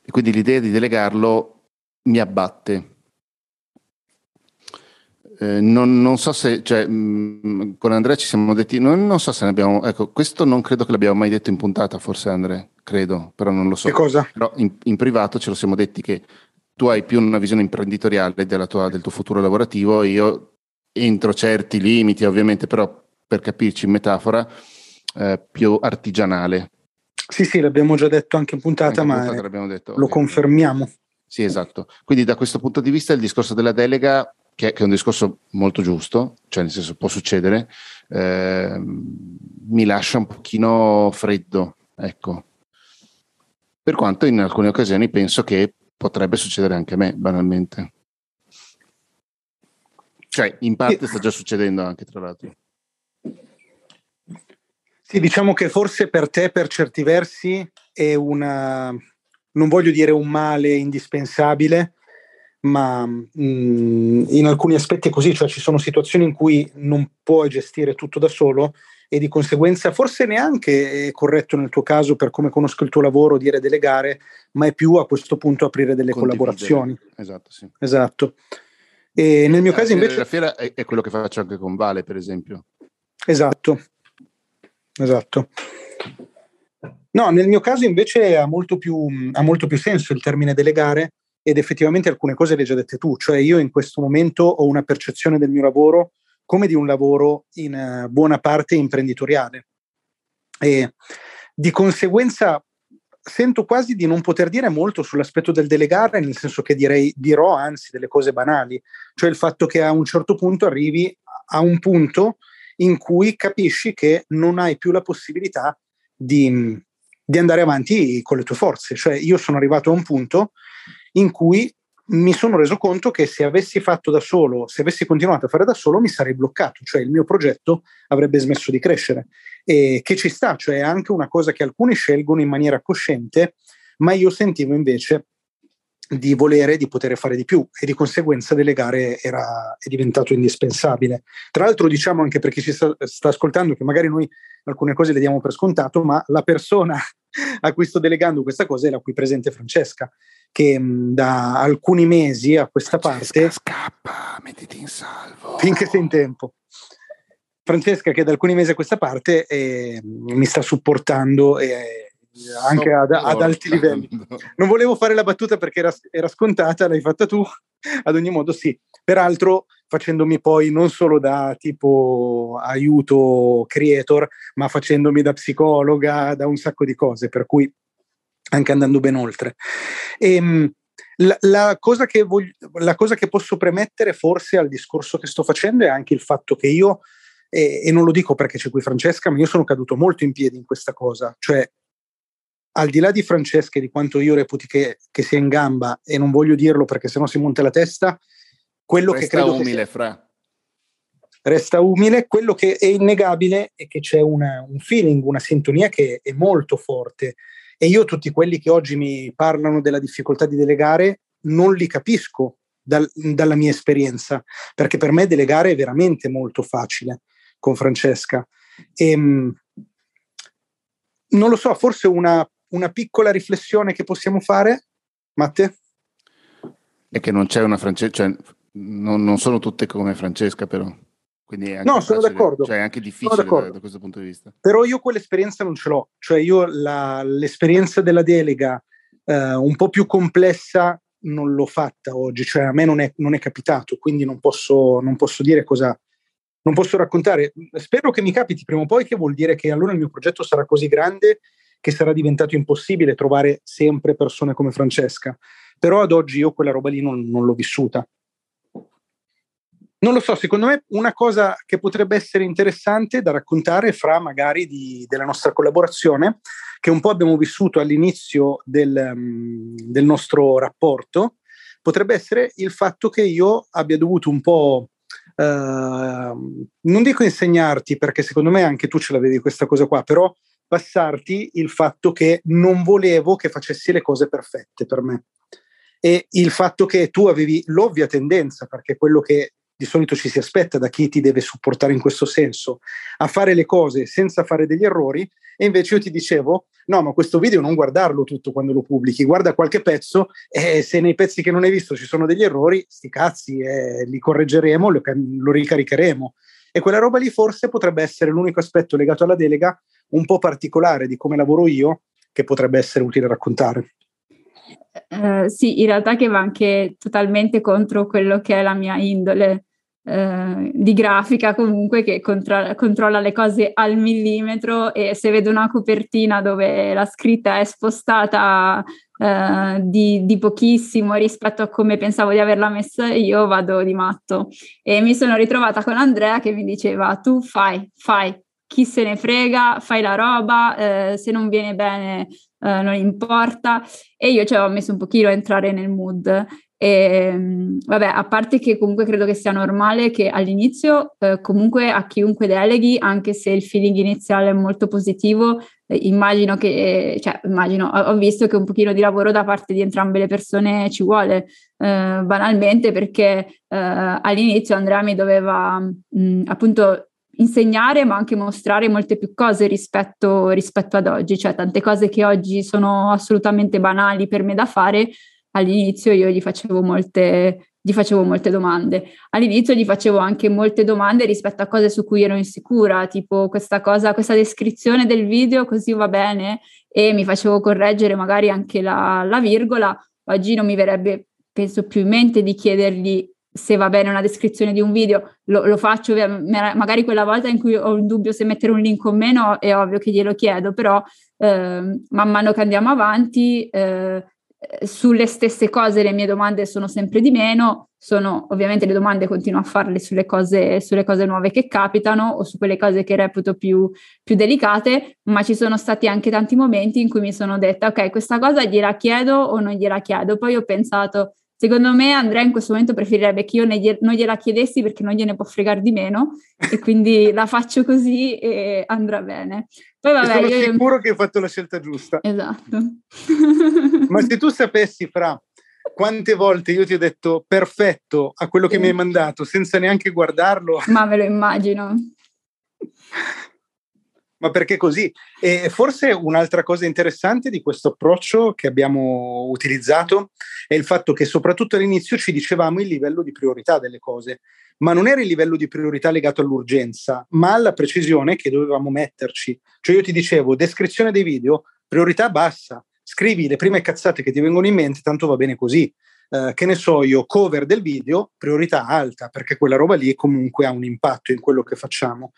Speaker 1: e quindi l'idea di delegarlo mi abbatte eh, non, non, so se, cioè, mh, mm, con Andrea ci siamo detti, non, non, so se ne abbiamo, ecco, questo non credo che l'abbiamo mai detto in puntata, forse Andrea, credo, però non lo so.
Speaker 2: Che cosa?
Speaker 1: Però in, in privato ce lo siamo detti che tu hai più una visione imprenditoriale tua, del tuo futuro lavorativo, io entro certi limiti ovviamente, però per capirci in metafora, eh, più artigianale.
Speaker 2: Sì, sì, l'abbiamo già detto anche in puntata, anche ma puntata detto, lo confermiamo.
Speaker 1: Sì, esatto. Quindi da questo punto di vista il discorso della delega che, che, è un discorso molto giusto, cioè nel senso può succedere, eh, mi lascia un pochino freddo, ecco. Per quanto in alcune occasioni penso che potrebbe succedere anche a me, banalmente. Cioè, in parte sta già succedendo anche, tra l'altro.
Speaker 2: Sì, diciamo che forse per te, per certi versi, è una, non voglio dire un male indispensabile, ma mh, mm, in alcuni aspetti è così, cioè ci sono situazioni in cui non puoi gestire tutto da solo e di conseguenza forse neanche è corretto nel tuo caso per come conosco il tuo lavoro dire delegare, ma è più a questo punto aprire delle collaborazioni.
Speaker 1: Esatto, sì.
Speaker 2: Esatto. E nel mio caso invece...
Speaker 1: La fiera è quello che faccio anche con Vale, per esempio.
Speaker 2: Esatto, esatto. No, nel mio caso invece ha molto più, ha molto più senso il termine delegare ed effettivamente alcune cose le hai già dette tu, cioè io in questo momento ho una percezione del mio lavoro come di un lavoro in uh, buona parte imprenditoriale. E di conseguenza sento quasi di non poter dire molto sull'aspetto del delegare, nel senso che direi, dirò anzi delle cose banali, cioè il fatto che a un certo punto arrivi a un punto in cui capisci che non hai più la possibilità di, di andare avanti con le tue forze. Cioè io sono arrivato a un punto in cui mi sono reso conto che se avessi fatto da solo, se avessi continuato a fare da solo, mi sarei bloccato, cioè il mio progetto avrebbe smesso di crescere. E che ci sta, cioè è anche una cosa che alcuni scelgono in maniera cosciente, ma io sentivo invece di volere di poter fare di più e di conseguenza delegare era, è diventato indispensabile. Tra l'altro diciamo anche per chi ci sta, sta ascoltando che magari noi alcune cose le diamo per scontato, ma la persona (laughs) a cui sto delegando questa cosa è la qui presente Francesca, che mh, da alcuni mesi a questa Francesca, parte...
Speaker 1: scappa, mettiti in salvo.
Speaker 2: Finché sei in tempo. Francesca che da alcuni mesi a questa parte eh, mi sta supportando e anche ad, ad, alti livelli. Non volevo fare la battuta perché era, era, scontata, l'hai fatta tu, ad ogni modo sì. Peraltro facendomi poi non solo da tipo aiuto creator, ma facendomi da psicologa, da un sacco di cose, per cui anche andando ben oltre. E, ehm, la, la, cosa voglio, la, cosa che posso premettere forse al discorso che sto facendo è anche il fatto che io e, e non lo dico perché c'è qui Francesca, ma io sono caduto molto in piedi in questa cosa, cioè al di là di Francesca e di quanto io reputi che, che, sia in gamba, e non voglio dirlo perché sennò si monta la testa, quello
Speaker 1: Resta
Speaker 2: che credo
Speaker 1: umile,
Speaker 2: che sia,
Speaker 1: fra.
Speaker 2: resta umile, quello che è innegabile è che c'è una, un feeling, una sintonia che è molto forte. E io tutti quelli che oggi mi parlano della difficoltà di delegare non li capisco dal, dalla mia esperienza, perché per me delegare è veramente molto facile con Francesca. E, ehm, non lo so, forse una, una piccola riflessione che possiamo fare, Matte?
Speaker 1: È che non c'è una Francesca, cioè non, non, sono tutte come Francesca, però. Quindi è anche
Speaker 2: no, sono
Speaker 1: facile,
Speaker 2: d'accordo.
Speaker 1: Cioè è anche difficile da, da, questo punto di vista.
Speaker 2: Però io quell'esperienza non ce l'ho. Cioè io la, l'esperienza della delega eh, un po' più complessa non l'ho fatta oggi. Cioè a me non è, non è capitato, quindi non posso, non posso dire cosa, non posso raccontare. Spero che mi capiti prima o poi, che vuol dire che allora il mio progetto sarà così grande che sarà diventato impossibile trovare sempre persone come Francesca. Però ad oggi io quella roba lì non, non l'ho vissuta. Non lo so, secondo me una cosa che potrebbe essere interessante da raccontare fra magari di, della nostra collaborazione, che un po' abbiamo vissuto all'inizio del, um, del nostro rapporto, potrebbe essere il fatto che io abbia dovuto un po' Uh, non dico insegnarti perché secondo me anche tu ce l'avevi questa cosa qua, però passarti il fatto che non volevo che facessi le cose perfette per me e il fatto che tu avevi l'ovvia tendenza, perché quello che di solito ci si aspetta da chi ti deve supportare in questo senso, a fare le cose senza fare degli errori, e invece io ti dicevo, no, ma questo video non guardarlo tutto quando lo pubblichi, guarda qualche pezzo e se nei pezzi che non hai visto ci sono degli errori, sti cazzi, eh, li correggeremo, lo, lo ricaricheremo. E quella roba lì forse potrebbe essere l'unico aspetto legato alla delega un po' particolare di come lavoro io che potrebbe essere utile raccontare.
Speaker 3: Uh, sì, in realtà che va anche totalmente contro quello che è la mia indole uh, di grafica, comunque che controlla, controlla le cose al millimetro e se vedo una copertina dove la scritta è spostata uh, di, di, pochissimo rispetto a come pensavo di averla messa io, vado di matto. E mi sono ritrovata con Andrea che mi diceva tu fai, fai, chi se ne frega, fai la roba, eh, se non viene bene eh, non importa. E io ci avevo messo un pochino a entrare nel mood. E, mm, vabbè, a parte che comunque credo che sia normale che all'inizio eh, comunque a chiunque deleghi, anche se il feeling iniziale è molto positivo, eh, immagino che, cioè immagino, ho, ho, visto che un pochino di lavoro da parte di entrambe le persone ci vuole, eh, banalmente perché eh, all'inizio Andrea mi doveva mh, mm, appunto insegnare ma anche mostrare molte più cose rispetto, rispetto ad oggi, cioè tante cose che oggi sono assolutamente banali per me da fare, all'inizio io gli facevo molte, gli facevo molte domande. All'inizio gli facevo anche molte domande rispetto a cose su cui ero insicura, tipo questa cosa, questa descrizione del video, così va bene, e mi facevo correggere magari anche la, la virgola. Oggi non mi verrebbe, penso, più in mente di chiedergli se va bene una descrizione di un video, lo, lo, faccio, magari quella volta in cui ho un dubbio se mettere un link o meno, è ovvio che glielo chiedo, però eh, man mano che andiamo avanti, eh, sulle stesse cose le mie domande sono sempre di meno, sono ovviamente le domande continuo a farle sulle cose, sulle cose nuove che capitano o su quelle cose che reputo più, più delicate, ma ci sono stati anche tanti momenti in cui mi sono detta ok, questa cosa gliela chiedo o non gliela chiedo, poi ho pensato Secondo me Andrea in questo momento preferirebbe che io ne, non gliela chiedessi perché non gliene può fregare di meno (laughs) e quindi la faccio così e andrà bene.
Speaker 2: Poi vabbè, sono io... sicuro che hai fatto la scelta giusta.
Speaker 3: Esatto. (laughs)
Speaker 2: Ma se tu sapessi, Fra, quante volte io ti ho detto perfetto a quello che mi hai mandato senza neanche guardarlo.
Speaker 3: Ma me lo immagino (laughs)
Speaker 2: ma perché così? E forse un'altra cosa interessante di questo approccio che abbiamo utilizzato è il fatto che soprattutto all'inizio ci dicevamo il livello di priorità delle cose, ma non era il livello di priorità legato all'urgenza, ma alla precisione che dovevamo metterci. Cioè io ti dicevo, descrizione dei video, priorità bassa, scrivi le prime cazzate che ti vengono in mente, tanto va bene così. Uh, che ne so io, cover del video, priorità alta, perché quella roba lì comunque ha un impatto in quello che facciamo.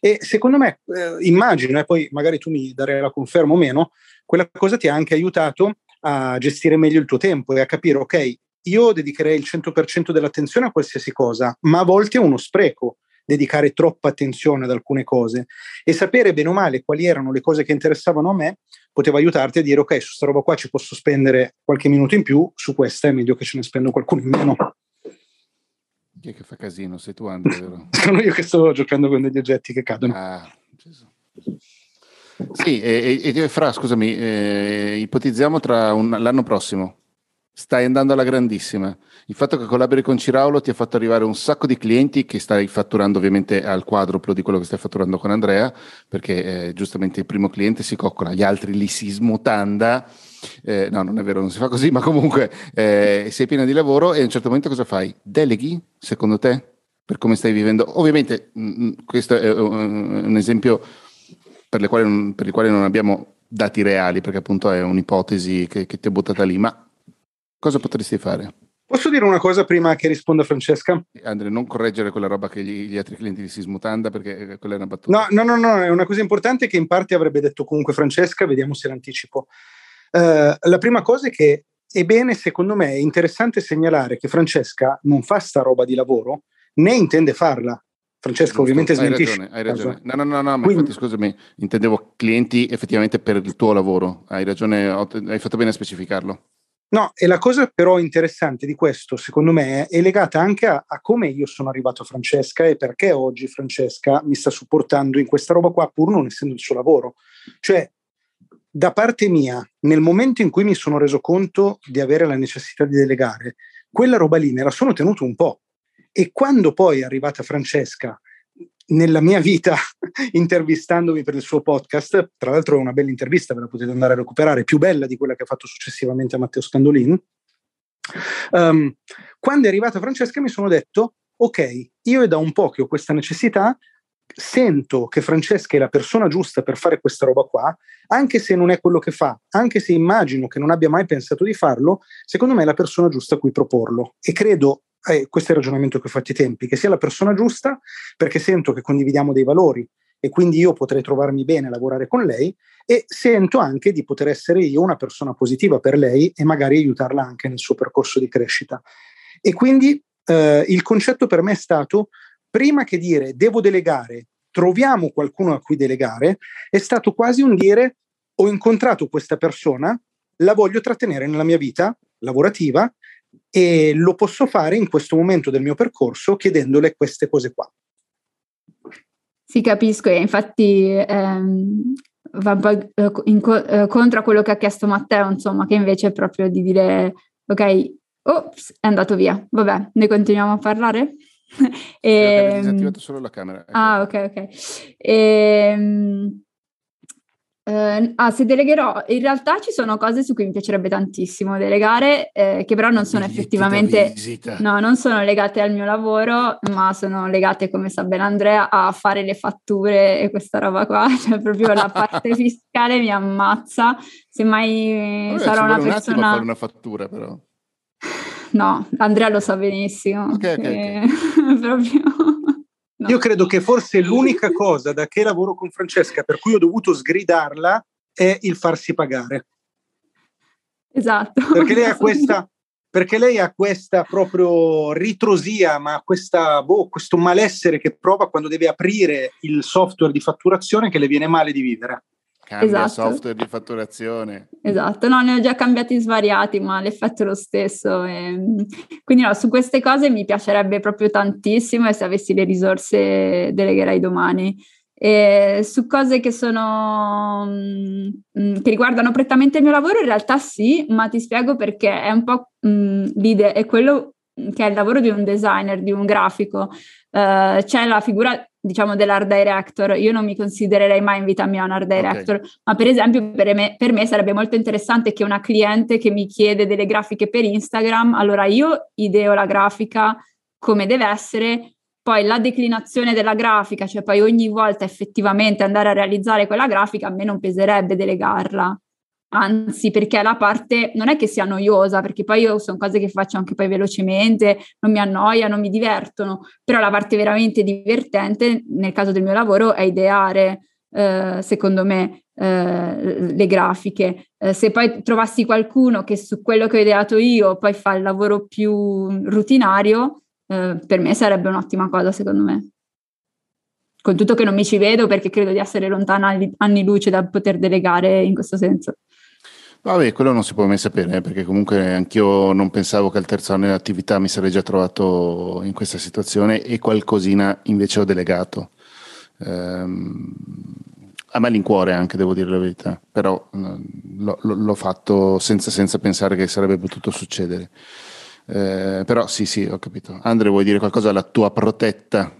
Speaker 2: E secondo me, eh, immagino, e poi magari tu mi darai la conferma o meno, quella cosa ti ha anche aiutato a gestire meglio il tuo tempo e a capire, ok, io dedicherei il 100% dell'attenzione a qualsiasi cosa, ma a volte è uno spreco dedicare troppa attenzione ad alcune cose e sapere bene o male quali erano le cose che interessavano a me poteva aiutarti a dire ok, su sta roba qua ci posso spendere qualche minuto in più, su questa è meglio che ce ne spendo qualcuno in meno.
Speaker 1: Chi è che fa casino? Sei tu Andrea, (laughs) vero?
Speaker 2: Sono io che sto giocando con degli oggetti che cadono. Ah, Gesù.
Speaker 1: Sì, e, e, e Fra, scusami, eh, ipotizziamo tra un, l'anno prossimo, stai andando alla grandissima. Il fatto che collabori con Ciraulo ti ha fatto arrivare un sacco di clienti che stai fatturando ovviamente al quadruplo di quello che stai fatturando con Andrea, perché eh, giustamente il primo cliente si coccola, gli altri li si smutanda. Eh, no, non è vero, non si fa così, ma comunque eh, sei piena di lavoro e a un certo momento cosa fai? Deleghi, secondo te, per come stai vivendo? Ovviamente mh, mm, mm, questo è un esempio per, quali, per il quale non abbiamo dati reali, perché appunto è un'ipotesi che, che ti è buttata lì, ma cosa potresti fare?
Speaker 2: Posso dire una cosa prima che risponda Francesca?
Speaker 1: Andrea, non correggere quella roba che gli, gli altri clienti di Sismutanda perché quella è una battuta.
Speaker 2: No, no, no, no, è una cosa importante che in parte avrebbe detto comunque Francesca, vediamo se l'anticipo. Uh, la prima cosa è che è bene, secondo me, è interessante segnalare che Francesca non fa sta roba di lavoro, né intende farla. Francesco ovviamente
Speaker 1: hai ragione, hai ragione. No, no, no, no Quindi, infatti scusami, intendevo clienti effettivamente per il tuo lavoro. Hai ragione, hai fatto bene a specificarlo.
Speaker 2: No, e la cosa però interessante di questo, secondo me, è legata anche a, a, come io sono arrivato a Francesca e perché oggi Francesca mi sta supportando in questa roba qua, pur non essendo il suo lavoro. Cioè, da parte mia, nel momento in cui mi sono reso conto di avere la necessità di delegare, quella roba lì me la sono tenuto un po'. E quando poi è arrivata Francesca nella mia vita (laughs) intervistandomi per il suo podcast, tra l'altro è una bella intervista, ve la potete andare a recuperare, più bella di quella che ha fatto successivamente a Matteo Scandolin. Um, quando è arrivata Francesca mi sono detto, ok, io è da un po' che ho questa necessità, sento che Francesca è la persona giusta per fare questa roba qua, anche se non è quello che fa, anche se immagino che non abbia mai pensato di farlo, secondo me è la persona giusta a cui proporlo. E credo eh, questo è il ragionamento che ho fatto ai tempi, che sia la persona giusta perché sento che condividiamo dei valori e quindi io potrei trovarmi bene a lavorare con lei e sento anche di poter essere io una persona positiva per lei e magari aiutarla anche nel suo percorso di crescita. E quindi eh, il concetto per me è stato, prima che dire devo delegare, troviamo qualcuno a cui delegare, è stato quasi un dire ho incontrato questa persona, la voglio trattenere nella mia vita lavorativa e lo posso fare in questo momento del mio percorso chiedendole queste cose qua.
Speaker 3: Sì, capisco, e infatti ehm, va eh, inco- eh, contro quello che ha chiesto Matteo, insomma, che invece è proprio di dire, ok, ops, è andato via, vabbè, ne continuiamo a parlare? (laughs)
Speaker 1: e, ehm, disattivato solo la camera.
Speaker 3: Ecco. Ah, ok, ok. E, ehm, Uh, ah, se delegherò, in realtà ci sono cose su cui mi piacerebbe tantissimo delegare, eh, che però non sono effettivamente, no, non sono legate al mio lavoro, ma sono legate, come sa bene Andrea, a fare le fatture e questa roba qua, (laughs) cioè proprio la parte (laughs) fiscale mi ammazza, semmai Vabbè, sarò una persona... Un
Speaker 1: fare una fattura però.
Speaker 3: No, Andrea lo sa benissimo. Ok, ok. okay. (laughs) proprio...
Speaker 2: No. Io credo che forse l'unica cosa da che lavoro con Francesca per cui ho dovuto sgridarla è il farsi pagare.
Speaker 3: Esatto.
Speaker 2: Perché lei ha (laughs) questa, perché lei ha questa proprio ritrosia, ma questa, boh, questo malessere che prova quando deve aprire il software di fatturazione che le viene male di vivere.
Speaker 1: Cambia esatto. software di fatturazione.
Speaker 3: Esatto, no, ne ho già cambiati svariati, ma l'effetto è lo stesso. E, quindi no, su queste cose mi piacerebbe proprio tantissimo e se avessi le risorse delegherei domani. E su cose che sono mh, mm, che riguardano prettamente il mio lavoro, in realtà sì, ma ti spiego perché è un po' mh, l'idea, è quello che è il lavoro di un designer, di un grafico. Uh, c'è la figura diciamo dell'art director, io non mi considererei mai in vita mia un art director, okay. ma per esempio per me, per me, sarebbe molto interessante che una cliente che mi chiede delle grafiche per Instagram, allora io ideo la grafica come deve essere, poi la declinazione della grafica, cioè poi ogni volta effettivamente andare a realizzare quella grafica, a me non peserebbe delegarla anzi perché la parte non è che sia noiosa, perché poi io sono cose che faccio anche poi velocemente, non mi annoia, non mi divertono, però la parte veramente divertente nel caso del mio lavoro è ideare, eh, secondo me, eh, le grafiche. Eh, se poi trovassi qualcuno che su quello che ho ideato io poi fa il lavoro più rutinario, eh, per me sarebbe un'ottima cosa, secondo me. con tutto che non mi ci vedo perché credo di essere lontana anni luce da poter delegare in questo senso.
Speaker 1: Vabbè, quello non si può mai sapere, eh, perché comunque anch'io non pensavo che al terzo anno di attività mi sarei già trovato in questa situazione e qualcosina invece ho delegato. Ehm, a malincuore anche, devo dire la verità, però l'ho, l'ho fatto senza, senza, pensare che sarebbe potuto succedere. Eh, però sì, sì, ho capito. Andre, vuoi dire qualcosa alla tua protetta?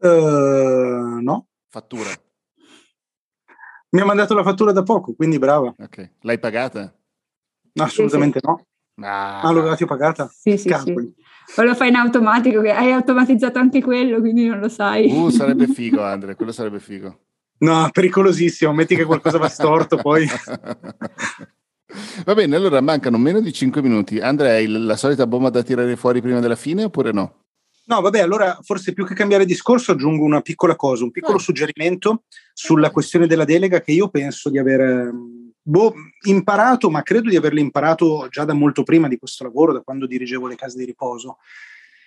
Speaker 2: Uh, no.
Speaker 1: Fattura.
Speaker 2: Mi ha mandato la fattura da poco, quindi brava.
Speaker 1: Ok. L'hai pagata?
Speaker 2: No, assolutamente sì, sì. no. Ah, ah l'ho pagata?
Speaker 3: Sì, sì, sì. O lo fai in automatico, che hai automatizzato anche quello, quindi non lo sai.
Speaker 1: Uh, sarebbe (laughs) figo, Andre, quello sarebbe figo.
Speaker 2: No, pericolosissimo, metti che qualcosa va storto poi. (laughs)
Speaker 1: Va bene, allora mancano meno di 5 minuti. Andrea, hai la solita bomba da tirare fuori prima della fine oppure no?
Speaker 2: No, vabbè, allora forse più che cambiare discorso aggiungo una piccola cosa, un piccolo ah. suggerimento sulla questione della delega che io penso di aver boh, imparato, ma credo di averlo imparato già da molto prima di questo lavoro, da quando dirigevo le case di riposo.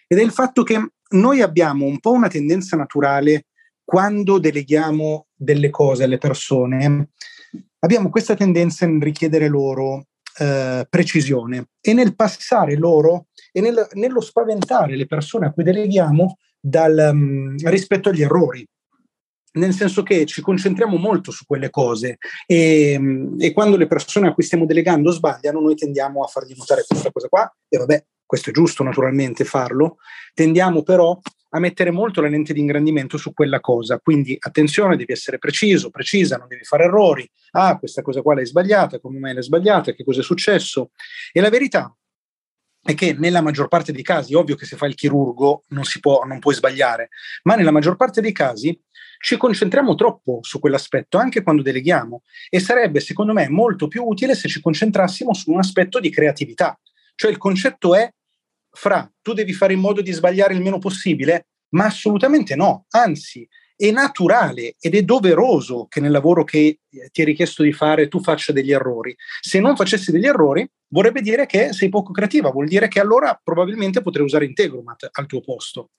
Speaker 2: Ed è il fatto che noi abbiamo un po' una tendenza naturale quando deleghiamo delle cose alle persone, abbiamo questa tendenza nel richiedere loro eh, precisione e nel passare loro e nel, nello spaventare le persone a cui deleghiamo dal, um, rispetto agli errori. Nel senso che ci concentriamo molto su quelle cose e, e quando le persone a cui stiamo delegando sbagliano, noi tendiamo a fargli notare questa cosa qua, e vabbè, questo è giusto naturalmente farlo, tendiamo però a mettere molto la lente di ingrandimento su quella cosa. Quindi attenzione, devi essere preciso, precisa, non devi fare errori. Ah, questa cosa qua l'hai sbagliata, come mai l'hai sbagliata, che cosa è successo? E la verità è che nella maggior parte dei casi, ovvio che se fai il chirurgo non, si può, non puoi sbagliare, ma nella maggior parte dei casi ci concentriamo troppo su quell'aspetto anche quando deleghiamo e sarebbe secondo me molto più utile se ci concentrassimo su un aspetto di creatività. Cioè il concetto è, fra, tu devi fare in modo di sbagliare il meno possibile? Ma assolutamente no, anzi è naturale ed è doveroso che nel lavoro che ti è richiesto di fare tu faccia degli errori. Se non facessi degli errori, vorrebbe dire che sei poco creativa, vuol dire che allora probabilmente potrei usare Integromat al tuo posto.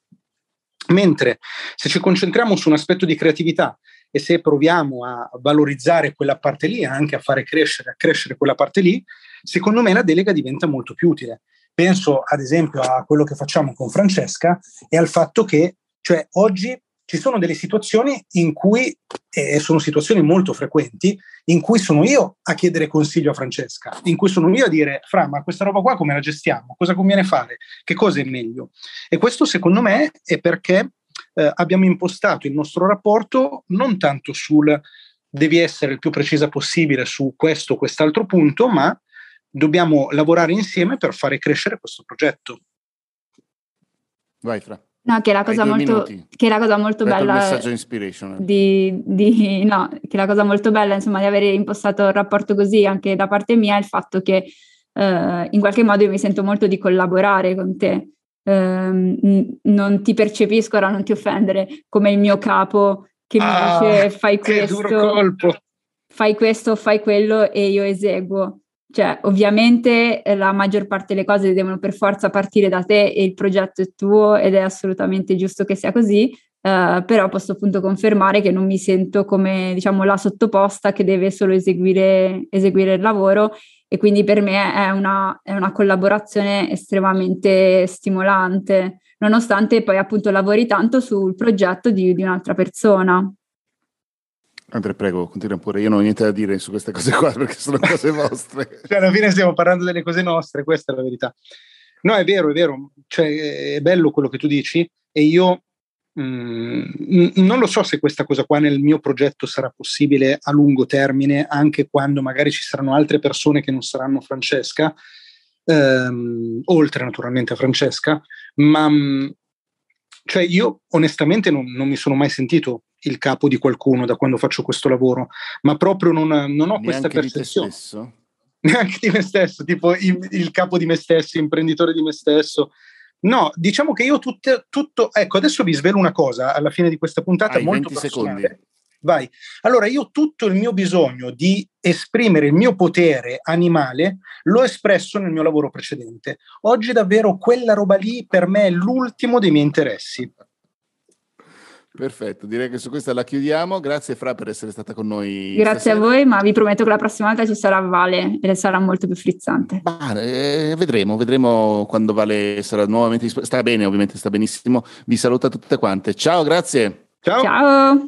Speaker 2: Mentre se ci concentriamo su un aspetto di creatività e se proviamo a valorizzare quella parte lì, anche a fare crescere, a crescere quella parte lì, secondo me la delega diventa molto più utile. Penso ad esempio a quello che facciamo con Francesca e al fatto che, cioè oggi ci sono delle situazioni in cui, e sono situazioni molto frequenti, in cui sono io a chiedere consiglio a Francesca, in cui sono io a dire, Fra, ma questa roba qua come la gestiamo? Cosa conviene fare? Che cosa è meglio? E questo secondo me è perché eh, abbiamo impostato il nostro rapporto non tanto sul devi essere il più precisa possibile su questo o quest'altro punto, ma dobbiamo lavorare insieme per fare crescere questo progetto.
Speaker 1: Vai, Fra.
Speaker 3: No, che è la cosa, molto, che è la cosa molto bella di, di, no, che la cosa molto bella insomma di avere impostato il rapporto così anche da parte mia è il fatto che eh, in qualche modo io mi sento molto di collaborare con te. Eh, non ti percepisco ora non ti offendere come il mio capo che mi ah, dice fai questo fai questo fai quello e io eseguo cioè, ovviamente eh, la maggior parte delle cose devono per forza partire da te e il progetto è tuo ed è assolutamente giusto che sia così, uh, però posso appunto confermare che non mi sento come, diciamo, la sottoposta che deve solo eseguire, eseguire il lavoro e quindi per me è una, è una collaborazione estremamente stimolante, nonostante poi appunto lavori tanto sul progetto di, di un'altra persona.
Speaker 1: Andrea, prego, continua pure. Io non ho niente da dire su queste cose qua (laughs) perché sono cose vostre.
Speaker 2: cioè, alla fine stiamo parlando delle cose nostre, questa è la verità. No, è vero, è vero. Cioè, è bello quello che tu dici e io mm, non lo so se questa cosa qua nel mio progetto sarà possibile a lungo termine, anche quando magari ci saranno altre persone che non saranno Francesca, ehm, oltre naturalmente a Francesca, ma mm, cioè io onestamente non, non mi sono mai sentito il capo di qualcuno da quando faccio questo lavoro, ma proprio non, non ho Neanche questa percezione. (laughs) Neanche di me stesso, tipo il, il, capo di me stesso, imprenditore di me stesso. No, diciamo che io tutto, tutto, ecco, adesso vi svelo una cosa alla fine di questa puntata
Speaker 1: Hai
Speaker 2: molto
Speaker 1: 20 personale. secondi.
Speaker 2: Vai. Allora, io tutto il mio bisogno di esprimere il mio potere animale l'ho espresso nel mio lavoro precedente. Oggi davvero quella roba lì per me è l'ultimo dei miei interessi.
Speaker 1: Perfetto, direi che su questa la chiudiamo. Grazie Fra per essere stata con noi.
Speaker 3: Grazie stasera. a voi, ma vi prometto che la prossima volta ci sarà Vale e sarà molto più frizzante.
Speaker 1: Bah, eh, vedremo, vedremo quando Vale sarà nuovamente disponibile. Sta bene, ovviamente, sta benissimo. Vi saluto a tutte quante. Ciao, grazie.
Speaker 2: Ciao.
Speaker 3: Ciao.